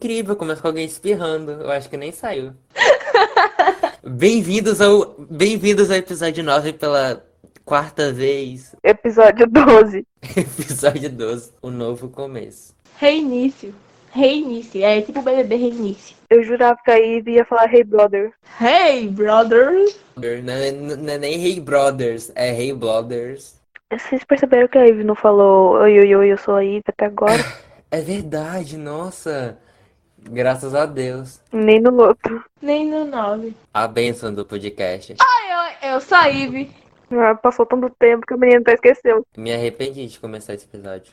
incrível, começa com alguém espirrando. Eu acho que nem saiu. Bem-vindos ao, bem-vindos ao episódio 9 pela quarta vez. Episódio 12. Episódio 12, o novo começo. Reinício. Reinício. É tipo BBB reinício. Eu jurava que a Ivy ia falar Hey Brother. Hey, brothers. Não é, não é nem Hey Brothers, é Hey Brothers. Vocês perceberam que a Ivy não falou Oi, oi, oi, eu sou a Ivy até agora? É verdade, nossa. Graças a Deus. Nem no outro. Nem no 9. A bênção do podcast. Eu, eu sou a Ivy. Ah, Passou tanto tempo que o menino até esqueceu. Me arrependi de começar esse episódio.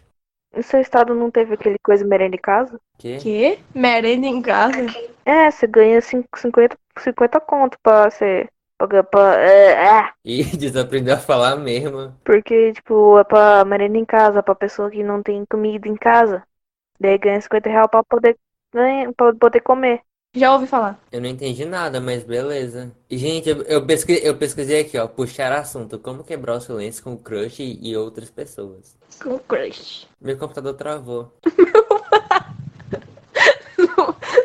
No seu estado não teve aquele coisa merenda em casa? Que? Que? Merenda em casa? É, você ganha cin- 50, 50 conto pra você. Pra, pra, é, é, E desaprendeu a falar mesmo. porque, tipo, é pra merenda em casa, pra pessoa que não tem comida em casa. Daí ganha 50 reais pra poder, ganhar, pra poder comer. Já ouvi falar. Eu não entendi nada, mas beleza. Gente, eu, eu, pesqui- eu pesquisei aqui, ó, puxar assunto, como quebrar o silêncio com o crush e, e outras pessoas. Com crush. Meu computador travou.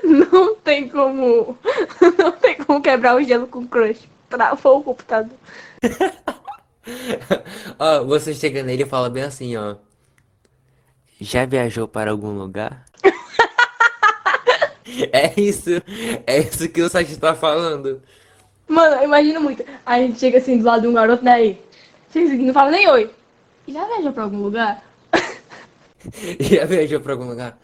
Não tem como. Não tem como quebrar o gelo com crush. Travou o computador. Ó, você chega nele e fala bem assim, ó. Já viajou para algum lugar? É isso, é isso que o site tá falando. Mano, eu imagino muito. A gente chega assim do lado de um garoto, daí. Chega assim, não fala nem oi. Já viajou pra algum lugar? Já viajou para algum lugar?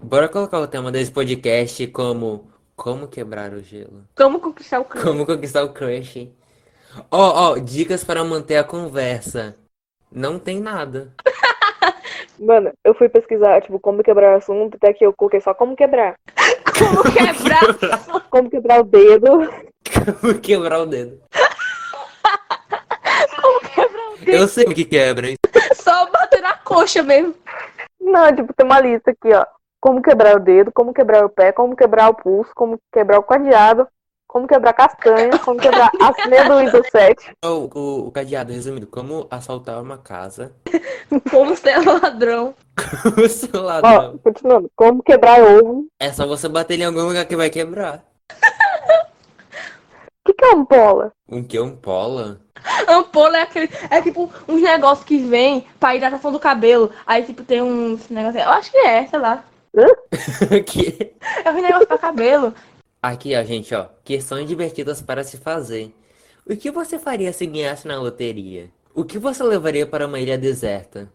Bora colocar o tema desse podcast como Como quebrar o gelo. Como conquistar o crush? Como conquistar o crush. Ó, ó, dicas para manter a conversa. Não tem nada. Mano, eu fui pesquisar, tipo, como quebrar o assunto, até que eu coloquei só como quebrar. Como quebrar? Como quebrar o dedo. Como quebrar o dedo. Como quebrar o dedo? Eu sei o que quebra, hein? Só bater na coxa mesmo. Não, tipo, tem uma lista aqui, ó. Como quebrar o dedo, como quebrar o pé, como quebrar o pulso, como quebrar o cadeado, como quebrar castanha, como quebrar as meia do Windows 7. O, o, o cadeado, resumindo, como assaltar uma casa. Como ser ladrão. O seu Ó, ladrão. continuando. Como quebrar ovo. É só você bater em algum lugar que vai quebrar. O que, que é ampola? Um que? Um pola? Ampola é aquele. É tipo uns negócios que vem pra hidratação do cabelo. Aí, tipo, tem uns negócios. Eu acho que é, sei lá. que? É um negócio pra cabelo. Aqui, ó, gente, ó. Questões divertidas para se fazer. O que você faria se ganhasse na loteria? O que você levaria para uma ilha deserta?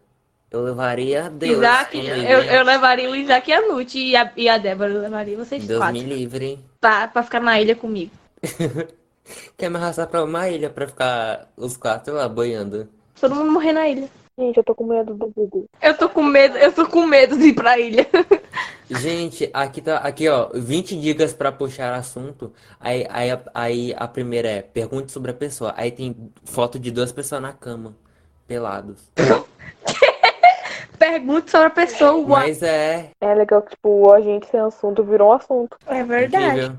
Eu levaria Deus. Isaac, eu, eu levaria o Isaac e a Nute e a, e a Débora. Eu levaria vocês Deus quatro. me livre. Pra, pra ficar na ilha comigo. Quer me arrastar pra uma ilha pra ficar os quatro lá boiando? Todo mundo morrer na ilha. Gente, eu tô com medo do Google. Eu tô com medo, eu tô com medo de ir pra ilha. Gente, aqui tá, aqui ó, 20 dicas pra puxar assunto. Aí, aí, a- aí a primeira é pergunte sobre a pessoa. Aí tem foto de duas pessoas na cama, pelados. Pergunte sobre a pessoa. Mas é É legal que, tipo, a gente sem assunto virou um assunto. É verdade. incrível.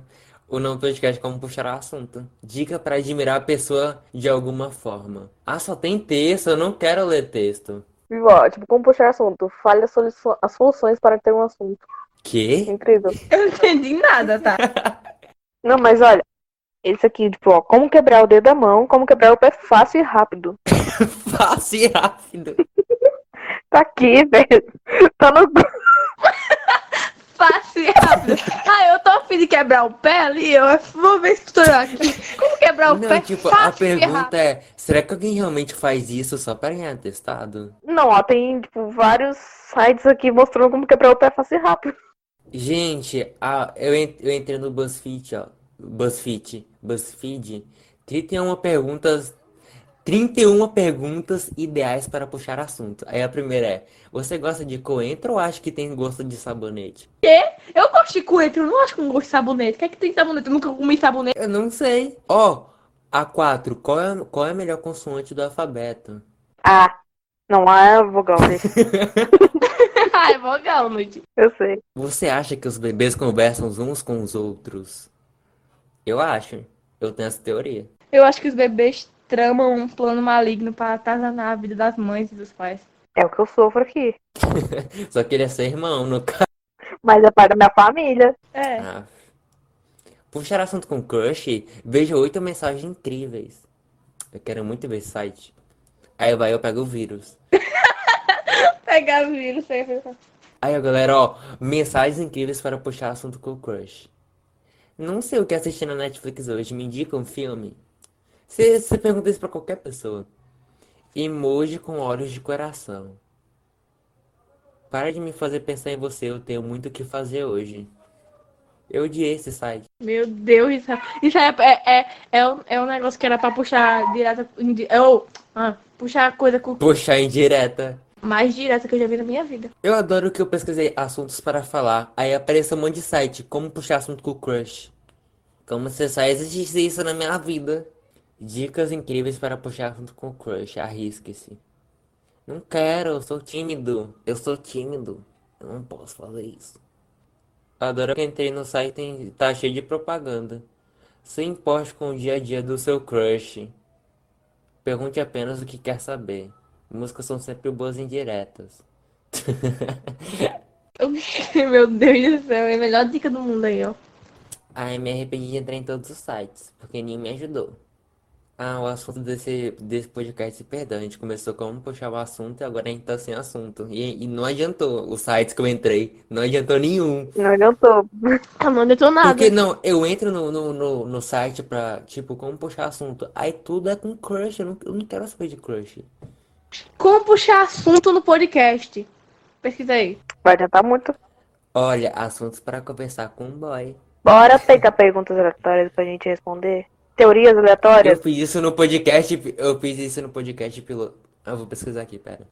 O nome do podcast é como puxar assunto. Dica pra admirar a pessoa de alguma forma. Ah, só tem texto, eu não quero ler texto. Ó, tipo, como puxar assunto? Fale as, solu- as soluções para ter um assunto. Que? Incrível. Eu não entendi nada, tá? Não, mas olha. Esse aqui, tipo, ó, como quebrar o dedo da mão, como quebrar o pé fácil e rápido. Fácil e rápido. Tá aqui, velho. Tá no. Fácil e rápido. Ah, eu tô afim de quebrar o pé ali. Eu vou ver esse tutorial aqui. Como quebrar o Não, pé tipo, a fácil e rápido. pergunta é, será que alguém realmente faz isso só para ganhar testado? Não, ó, tem, tipo, vários sites aqui mostrando como quebrar o pé fácil e rápido. Gente, ah, eu, en- eu entrei no BuzzFeed, ó. BuzzFeed, BuzzFeed, 31 perguntas, 31 perguntas ideais para puxar assunto. Aí a primeira é, você gosta de coentro ou acha que tem gosto de sabonete? Eu gosto de coentro, eu não acho que não gosto de sabonete. O que é que tem sabonete? Eu nunca comi sabonete. Eu não sei. Ó, a 4, qual é, qual é a melhor consoante do alfabeto? Ah, não é vogal, né? ah, é vogal, noite. Eu sei. Você acha que os bebês conversam uns com os outros? Eu acho. Eu tenho essa teoria. Eu acho que os bebês tramam um plano maligno pra atazanar a vida das mães e dos pais. É o que eu sofro aqui. Só queria ser irmão, no caso. Mas é parte da minha família. É. Ah. Puxar assunto com crush, vejo oito mensagens incríveis. Eu quero muito ver esse site. Aí vai, eu pego o vírus. Pegar o vírus sempre. Aí, galera, ó, mensagens incríveis para puxar assunto com o crush. Não sei o que assistir na Netflix hoje, me indica um filme. Você você pergunta isso pra qualquer pessoa. Emoji com olhos de coração. Para de me fazer pensar em você, eu tenho muito o que fazer hoje. Eu odiei esse site. Meu Deus, isso, isso é, é, é, é, um, é um negócio que era pra puxar direta. indi- É, o- ah, puxar coisa com Puxar em direta. mais direta que eu já vi na minha vida. Eu adoro que eu pesquisei assuntos para falar, aí aparece um monte de site, como puxar assunto com o crush. Como se só existisse isso na minha vida. Dicas incríveis para puxar assunto com o crush, arrisque-se. Não quero, eu sou tímido. Eu sou tímido. Eu não posso fazer isso. Adoro que entrei no site e tá cheio de propaganda. Se importe com o dia a dia do seu crush. Pergunte apenas o que quer saber. Músicas são sempre boas indiretas. Meu Deus do céu, é a melhor dica do mundo aí, ó. Ai, me arrependi de entrar em todos os sites, porque ninguém me ajudou. Ah, o assunto desse, desse podcast, perdão, a gente começou como puxar o assunto e agora a gente tá sem assunto. E, e não adiantou os sites que eu entrei, não adiantou nenhum. Não adiantou. Não adiantou nada. Porque não, eu entro no, no, no, no site pra, tipo, como puxar assunto. Aí tudo é com crush, eu não, eu não quero saber de crush. Como puxar assunto no podcast? Pesquisa aí. Vai adiantar muito. Olha, assuntos para conversar com um boy. Bora pegar perguntas aleatórias pra gente responder. Teorias Eu aleatórias? fiz isso no podcast, eu fiz isso no podcast piloto. Eu vou pesquisar aqui, pera.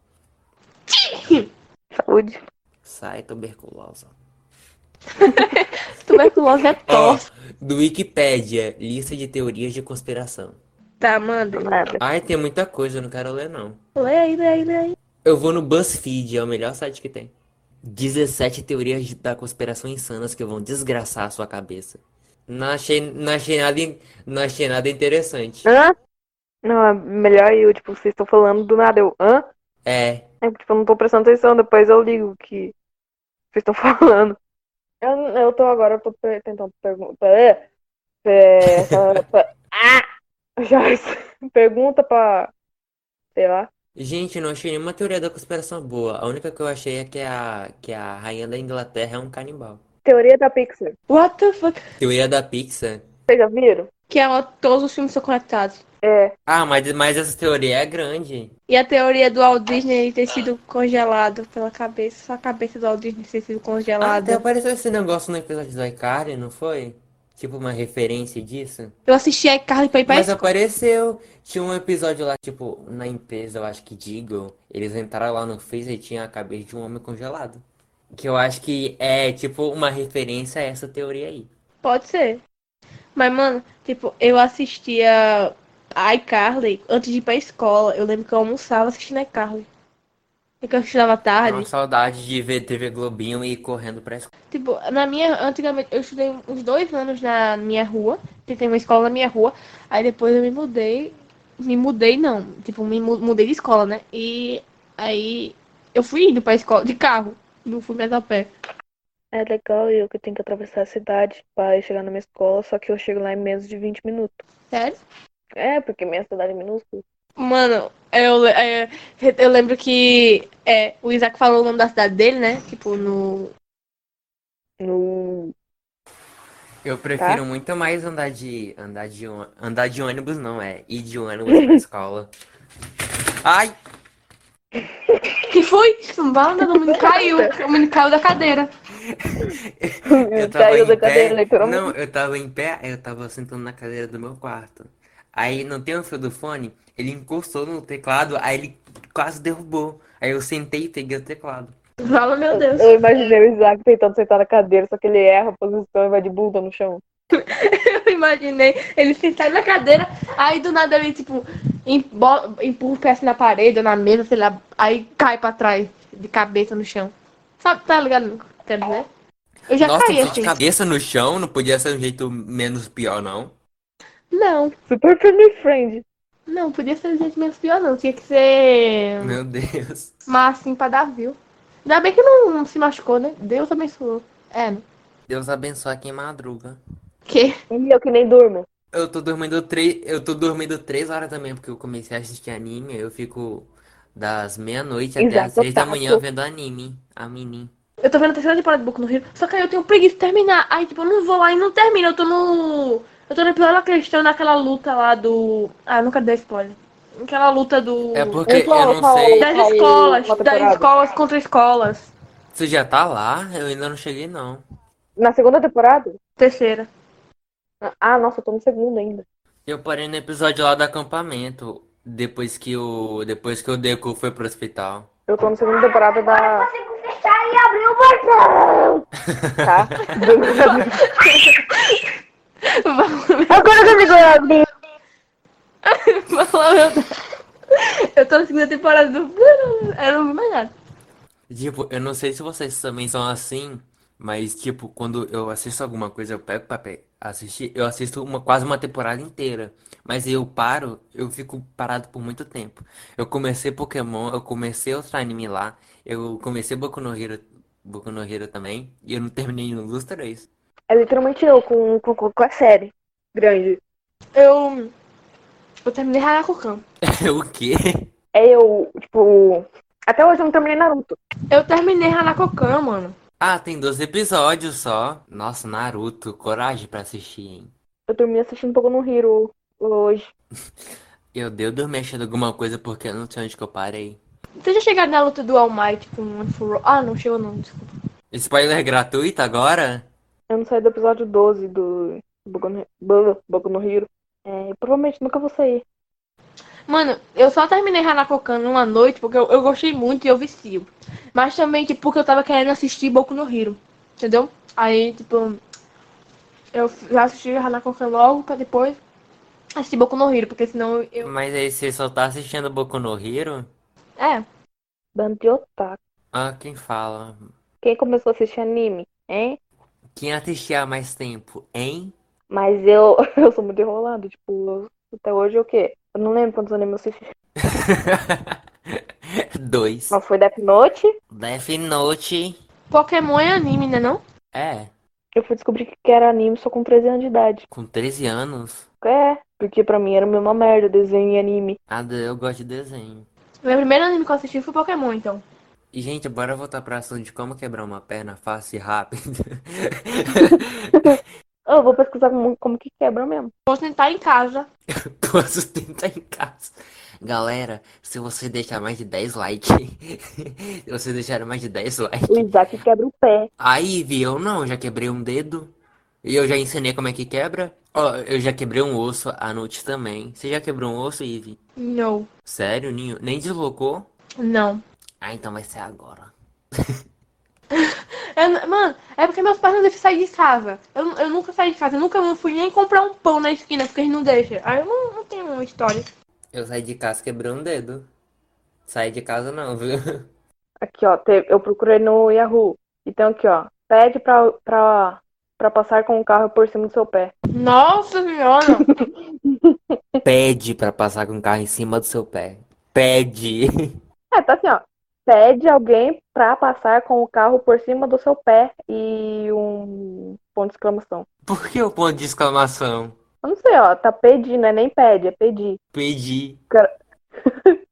Saúde. Sai tuberculosa. Tuberculose é tosse. do Wikipédia, lista de teorias de conspiração. Tá, manda. Nada. Ai, tem muita coisa, eu não quero ler não. Lê aí, lê aí, lê aí. Eu vou no BuzzFeed, é o melhor site que tem. 17 teorias de- da conspiração insanas que vão desgraçar a sua cabeça. Não achei, não achei nada, não achei nada interessante. Hã? Não, é melhor eu, tipo, vocês estão falando do nada. Eu, hã? É, É, tipo, eu não tô prestando atenção, depois eu ligo o que vocês estão falando. Eu, eu tô agora, eu tô per- tentando perguntar. É, é, ah! Joyce, pergunta pra. Sei lá. gente, não achei nenhuma teoria da conspiração boa. A única que eu achei é que a, que a rainha da Inglaterra é um canibal. Teoria da Pixar. What the fuck? Teoria da Pixar. Vocês já viram? Que é, ó, todos os filmes são conectados. É. Ah, mas, mas essa teoria é grande. E a teoria do Walt Disney ter sido congelado pela cabeça. Só a cabeça do Walt Disney ter sido Ah, congelada. até apareceu esse negócio no episódio do iCarly, não foi? Tipo uma referência disso. Eu assisti a Carly pra ir pra Mas escola. apareceu. Tinha um episódio lá, tipo, na empresa, eu acho que Deagle. Eles entraram lá no freezer e tinha a cabeça de um homem congelado. Que eu acho que é, tipo, uma referência a essa teoria aí. Pode ser. Mas, mano, tipo, eu assistia a iCarly antes de ir pra escola. Eu lembro que eu almoçava assistindo a iCarly. É que eu estudava tarde. uma saudade de ver TV Globinho e ir correndo pra escola. Tipo, na minha. Antigamente, eu estudei uns dois anos na minha rua. Tem uma escola na minha rua. Aí depois eu me mudei. Me mudei, não. Tipo, me mu- mudei de escola, né? E aí eu fui indo pra escola de carro. Não fui mais a pé. É legal eu que tenho que atravessar a cidade para chegar na minha escola, só que eu chego lá em menos de 20 minutos. Sério? É, porque minha cidade é minúscula. Mano, eu, é, eu lembro que é, o Isaac falou o nome da cidade dele, né? Tipo, no. No. Eu prefiro muito mais andar de. Andar de, andar de ônibus, não, é. Ir de ônibus pra escola. Ai! Que foi? Não vai andar, o menino caiu. O menino caiu da cadeira. Eu tava Caiu em da pé. cadeira, literalmente. Não, eu tava em pé, eu tava sentando na cadeira do meu quarto. Aí não tem o fio do fone, ele encostou no teclado, aí ele quase derrubou. Aí eu sentei e peguei o teclado. Fala, meu Deus. Eu imaginei o Isaac tentando sentar na cadeira, só que ele erra a posição e vai de bunda no chão. Eu imaginei ele sentado na cadeira, aí do nada ele, tipo, empurra o pé assim na parede ou na mesa, sei lá, aí cai pra trás, de cabeça no chão. Sabe, tá ligado? Quer dizer? Eu já Nossa, caí de assim. cabeça no chão, não podia ser um jeito menos pior, não. Não, Super family friend. não, podia ser de jeito menos pior, não. Tinha que ser Meu Deus. mas assim pra dar view. Ainda bem que não, não se machucou, né? Deus abençoou. É. Deus abençoe quem madruga. Que? E eu que nem durmo. Eu tô dormindo três, eu tô dormindo três horas também, porque eu comecei a assistir anime, eu fico das meia-noite até as seis da manhã vendo anime. A mini. Eu tô vendo a terceira temporada de Boku no Hero, só que aí eu tenho preguiça de terminar. Aí, tipo, eu não vou lá e não termino. Eu tô no. Eu tô na pior questão daquela luta lá do. Ah, eu quero dar spoiler. Aquela luta do. É porque qual- eu não sei. Das escolas, das escolas contra escolas. Você já tá lá? Eu ainda não cheguei, não. Na segunda temporada? Terceira. Ah, nossa, eu tô no segundo ainda. Eu parei no episódio lá do acampamento, depois que o, depois que o Deku foi pro hospital. Eu tô na segunda temporada da. consigo fechar e abrir o portão. Tá? Vamos Agora eu consigo abrir. falar a verdade. Eu tô na segunda temporada do. Eu não vi mais nada. Tipo, eu não sei se vocês também são assim, mas tipo, quando eu assisto alguma coisa, eu pego pra assistir, eu assisto uma, quase uma temporada inteira. Mas eu paro, eu fico parado por muito tempo. Eu comecei Pokémon, eu comecei outro anime lá, eu comecei Boku no Hero, Boku no Hero também, e eu não terminei nenhum dos três. É literalmente eu com, com, com a série grande. Eu. Eu terminei Harakukan. O quê? É eu, tipo. Até hoje eu não terminei Naruto. Eu terminei Hanakokan, mano. Ah, tem 12 episódios só. Nossa, Naruto, coragem pra assistir, hein? Eu dormi assistindo um pouco no Hero hoje. Eu dei dormir achando alguma coisa porque eu não sei onde que eu parei. Você já chegaram na luta do All Might com o All? Ah, não chegou não, desculpa. Spoiler gratuito agora? Eu não saí do episódio 12 do Boku no, Bo- Boku no Hero. É, provavelmente nunca vou sair. Mano, eu só terminei Hanakokan numa noite porque eu, eu gostei muito e eu vicio. Mas também, tipo, porque eu tava querendo assistir Boku no Hero. Entendeu? Aí, tipo, eu já assisti Hanakokan logo pra depois assistir Boku no Hero, porque senão eu. Mas aí você só tá assistindo Boku no Hero? É. Bando de otaku. Ah, quem fala? Quem começou a assistir anime, hein? Quem assistia há mais tempo, hein? Mas eu, eu sou muito enrolado. Tipo, até hoje o quê? Eu não lembro quantos animes eu assisti. Dois. Mas foi Death Note. Death Note. Pokémon é anime, né não? É, Eu fui descobrir que era anime só com 13 anos de idade. com 13 anos. É, porque pra mim era a mesma merda, desenho e anime. Ah, eu gosto de desenho. Meu primeiro anime que eu assisti foi Pokémon, então. E, gente, bora voltar pra assunto de como quebrar uma perna fácil e rápido. Eu vou pesquisar como, como que quebra mesmo. Vou tentar em casa. Posso tentar em casa. Galera, se você deixar mais de 10 likes, se você deixar mais de 10 likes, O Isaac quebra o pé. Aí, vi, eu não, já quebrei um dedo. E eu já ensinei como é que quebra. Ó, eu já quebrei um osso, a Nute também. Você já quebrou um osso, Ivy? Não. Sério, Ninho? Nem deslocou? Não. Ah, então vai ser agora. Eu- mano, é porque meus pais não deixam sair de casa. Eu, eu nunca saí de casa. Eu nunca fui nem comprar um pão na esquina porque eles não deixam. Aí eu não, não tenho uma história. Eu saí de casa, quebrei um dedo. Saí de casa não, viu? Aqui, ó, teve- eu procurei no Yahoo. Então aqui, ó. Pede pra, pra, pra passar com o carro por cima do seu pé. Nossa senhora! Pede pra passar com o carro em cima do seu pé. Pede. É, tá assim, ó. Pede alguém pra passar com o carro por cima do seu pé e um ponto de exclamação. Por que o ponto de exclamação? Eu não sei, ó. Tá pedindo, não é nem pede, é pedir. Pedi.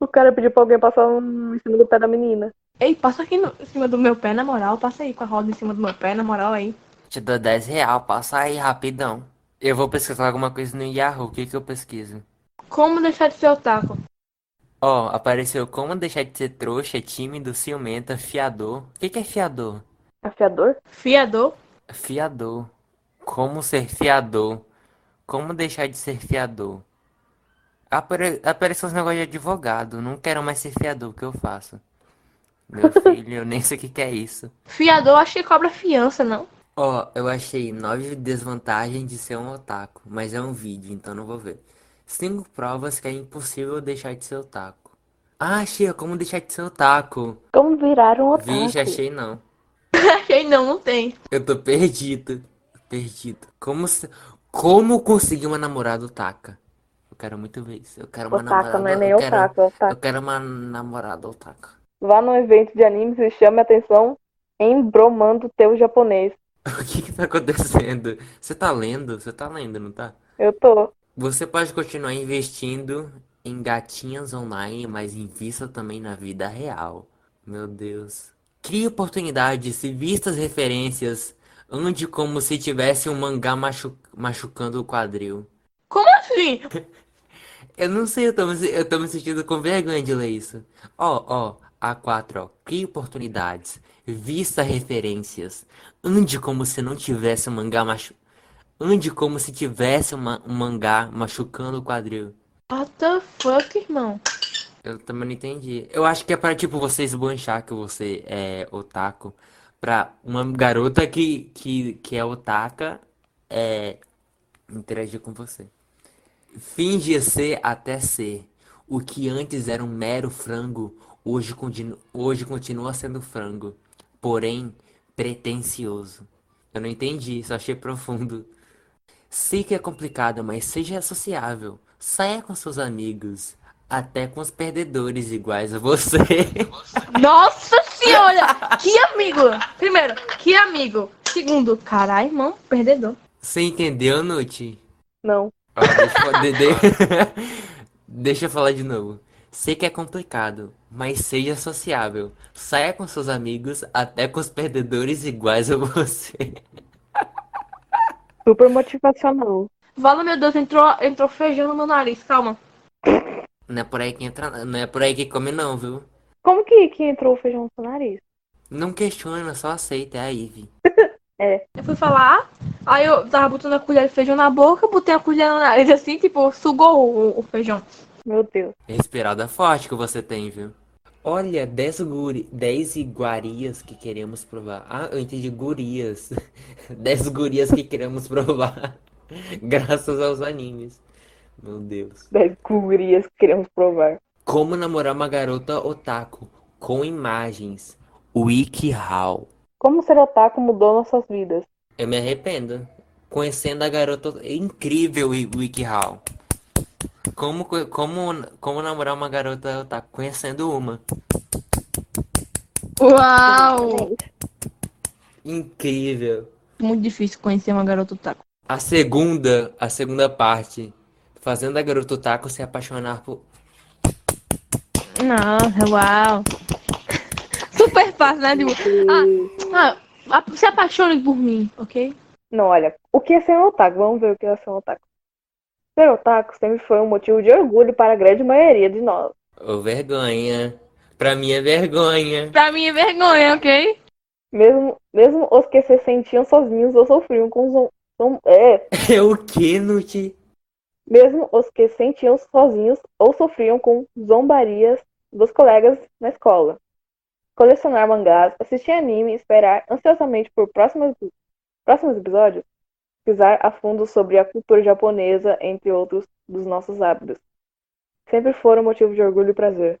O cara pediu pra alguém passar um, em cima do pé da menina. Ei, passa aqui no, em cima do meu pé, na moral. Passa aí com a roda em cima do meu pé, na moral aí. Te dou 10 real, passa aí rapidão. Eu vou pesquisar alguma coisa no Yahoo. O que que eu pesquiso? Como deixar de ser otaku? Ó, apareceu como deixar de ser trouxa, tímido, ciumenta, fiador. O que que é fiador? Afiador? Fiador? Fiador. Como ser fiador? Como deixar de ser fiador? Apare... Apareceu uns negócios de advogado. Não quero mais ser fiador. O que eu faço? Meu filho, eu nem sei o que que é isso. Fiador, acho que cobra fiança, não? Ó, eu achei nove desvantagens de ser um otaku, mas é um vídeo, então não vou ver. Cinco provas que é impossível deixar de ser otaku. Ah, achei, como deixar de ser otaku. Como virar um otaku? Vixe, achei não. Achei não, não tem. Eu tô perdido. Perdido. Como, se- como conseguir uma namorada otaka? Eu quero muito ver isso. Eu quero uma Otaka namorada. não é nem eu quero, otaku, é eu otaku. quero uma namorada otaka. Vá num evento de anime, se chame a atenção Embromando teu japonês. O que que tá acontecendo? Você tá lendo? Você tá lendo, não tá? Eu tô. Você pode continuar investindo em gatinhas online, mas invista também na vida real. Meu Deus. Crie oportunidades, vista as referências, ande como se tivesse um mangá machu- machucando o quadril. Como assim? Eu não sei, eu tô, me- eu tô me sentindo com vergonha de ler isso. Ó, ó, A4, ó. Crie oportunidades, vista referências, ande como se não tivesse um mangá machu... Ande como se tivesse uma- um mangá machucando o quadril. What the fuck, irmão? Eu também não entendi. Eu acho que é para, tipo, você esbanjar que você é otaku. Pra uma garota que, que, que é otaka é, interagir com você. Finge ser até ser. O que antes era um mero frango, hoje, continu, hoje continua sendo frango. Porém, pretensioso. Eu não entendi, só achei profundo. Sei que é complicado, mas seja sociável. Saia com seus amigos. Até com os perdedores iguais a você. Nossa senhora! Que amigo! Primeiro, que amigo. Segundo, caralho, irmão, perdedor. Você entendeu, Nuti? Não. Deixa, eu- de- de- deixa eu falar de novo. Sei que é complicado, mas seja sociável. Saia com seus amigos, até com os perdedores iguais a você. Super motivacional. Vala, meu Deus, entrou, entrou feijão no meu nariz, calma. Não é por aí que entra, não é por aí que come não, viu? Como que, que entrou o feijão no seu nariz? Não questiona, só aceita, é a Ivy. Eu fui falar, aí eu tava botando a colher de feijão na boca, botei a colher no nariz assim, tipo, sugou o, o feijão. Meu Deus. Respirada forte que você tem, viu? Olha, 10 guri... 10 iguarias que queremos provar. Ah, eu entendi gurias. 10 gurias que queremos provar. Graças aos animes. Meu Deus. 10 gurias que queremos provar. Como namorar uma garota otaku com imagens. WikiHow. Como ser otaku mudou nossas vidas. Eu me arrependo. Conhecendo a garota. É incrível WikiHow. Como, co- como, como namorar uma garota otaku? Conhecendo uma. Uau! Incrível. Muito difícil conhecer uma garota otaku. A segunda, a segunda parte, fazendo a garota otaku se apaixonar por. Nossa, uau! Super fácil, né? Tipo, ah, ah, se apaixone por mim, ok? Não, olha, o que é ser um otaku? Vamos ver o que é ser um otaku. Ser otaku sempre foi um motivo de orgulho para a grande maioria de nós. Ô, vergonha. Pra mim é vergonha. Pra mim é vergonha, ok? Mesmo, mesmo os que se sentiam sozinhos ou sofriam com zom, zom- é, É o que, Nuti? mesmo os que se sentiam sozinhos ou sofriam com zombarias dos colegas na escola. Colecionar mangás, assistir anime e esperar ansiosamente por próximos, próximos episódios, pesquisar a fundo sobre a cultura japonesa, entre outros dos nossos hábitos. Sempre foram motivo de orgulho e prazer.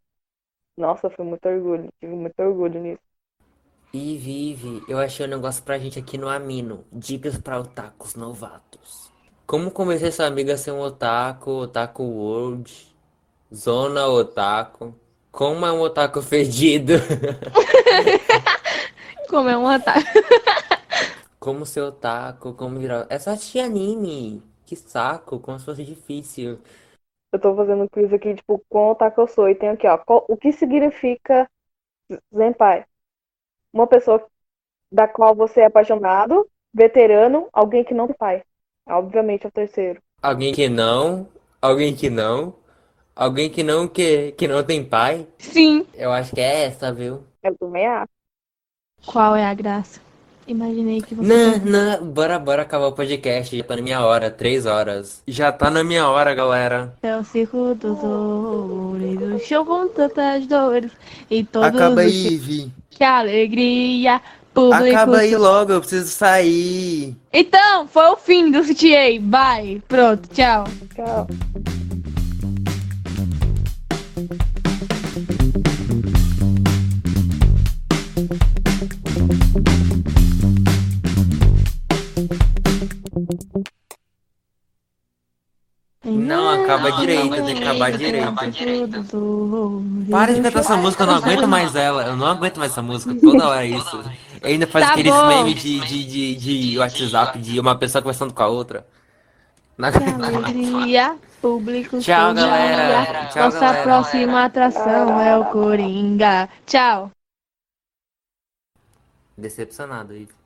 Nossa, foi muito orgulho, tive muito orgulho nisso. Ive, Ive, eu achei um negócio pra gente aqui no Amino. Dicas pra otakus novatos. Como convencer sua amiga a ser um otaku, otaku world, zona otaku. Como é um otaku fedido. Como é um otaku. Como ser otaku, como virar. É só assistir anime. Que saco, como se fosse difícil. Eu tô fazendo um quiz aqui, tipo, qual otaku eu sou. E tem aqui, ó, qual- o que significa Zenpai? Uma pessoa da qual você é apaixonado, veterano, alguém que não tem pai. Obviamente é o terceiro. Alguém que não, alguém que não, alguém que não que, que não tem pai. Sim. Eu acho que é essa, viu? Eu também acho. Qual é a graça? Imaginei que você. Não, não, bora, bora acabar o podcast. Já tá na minha hora, três horas. Já tá na minha hora, galera. É o circo dos horrores, o show com tantas dores. E todos Acaba os aí, Vi. que alegria, público. Acaba aí logo, eu preciso sair. Então, foi o fim do CTA. Bye. Pronto, tchau. Tchau. Acaba direito, tem que acabar direito. Para de cantar essa música, eu não aguento mais ela. Eu não aguento mais essa música, toda hora é isso. Ele ainda faz Tá aqueles bom. memes de, de, de, de WhatsApp de uma pessoa conversando com a outra. Na- alegria, público. Tchau, galera. Tchau, Nossa galera. próxima atração é o Coringa. Tchau. Decepcionado, Ivo.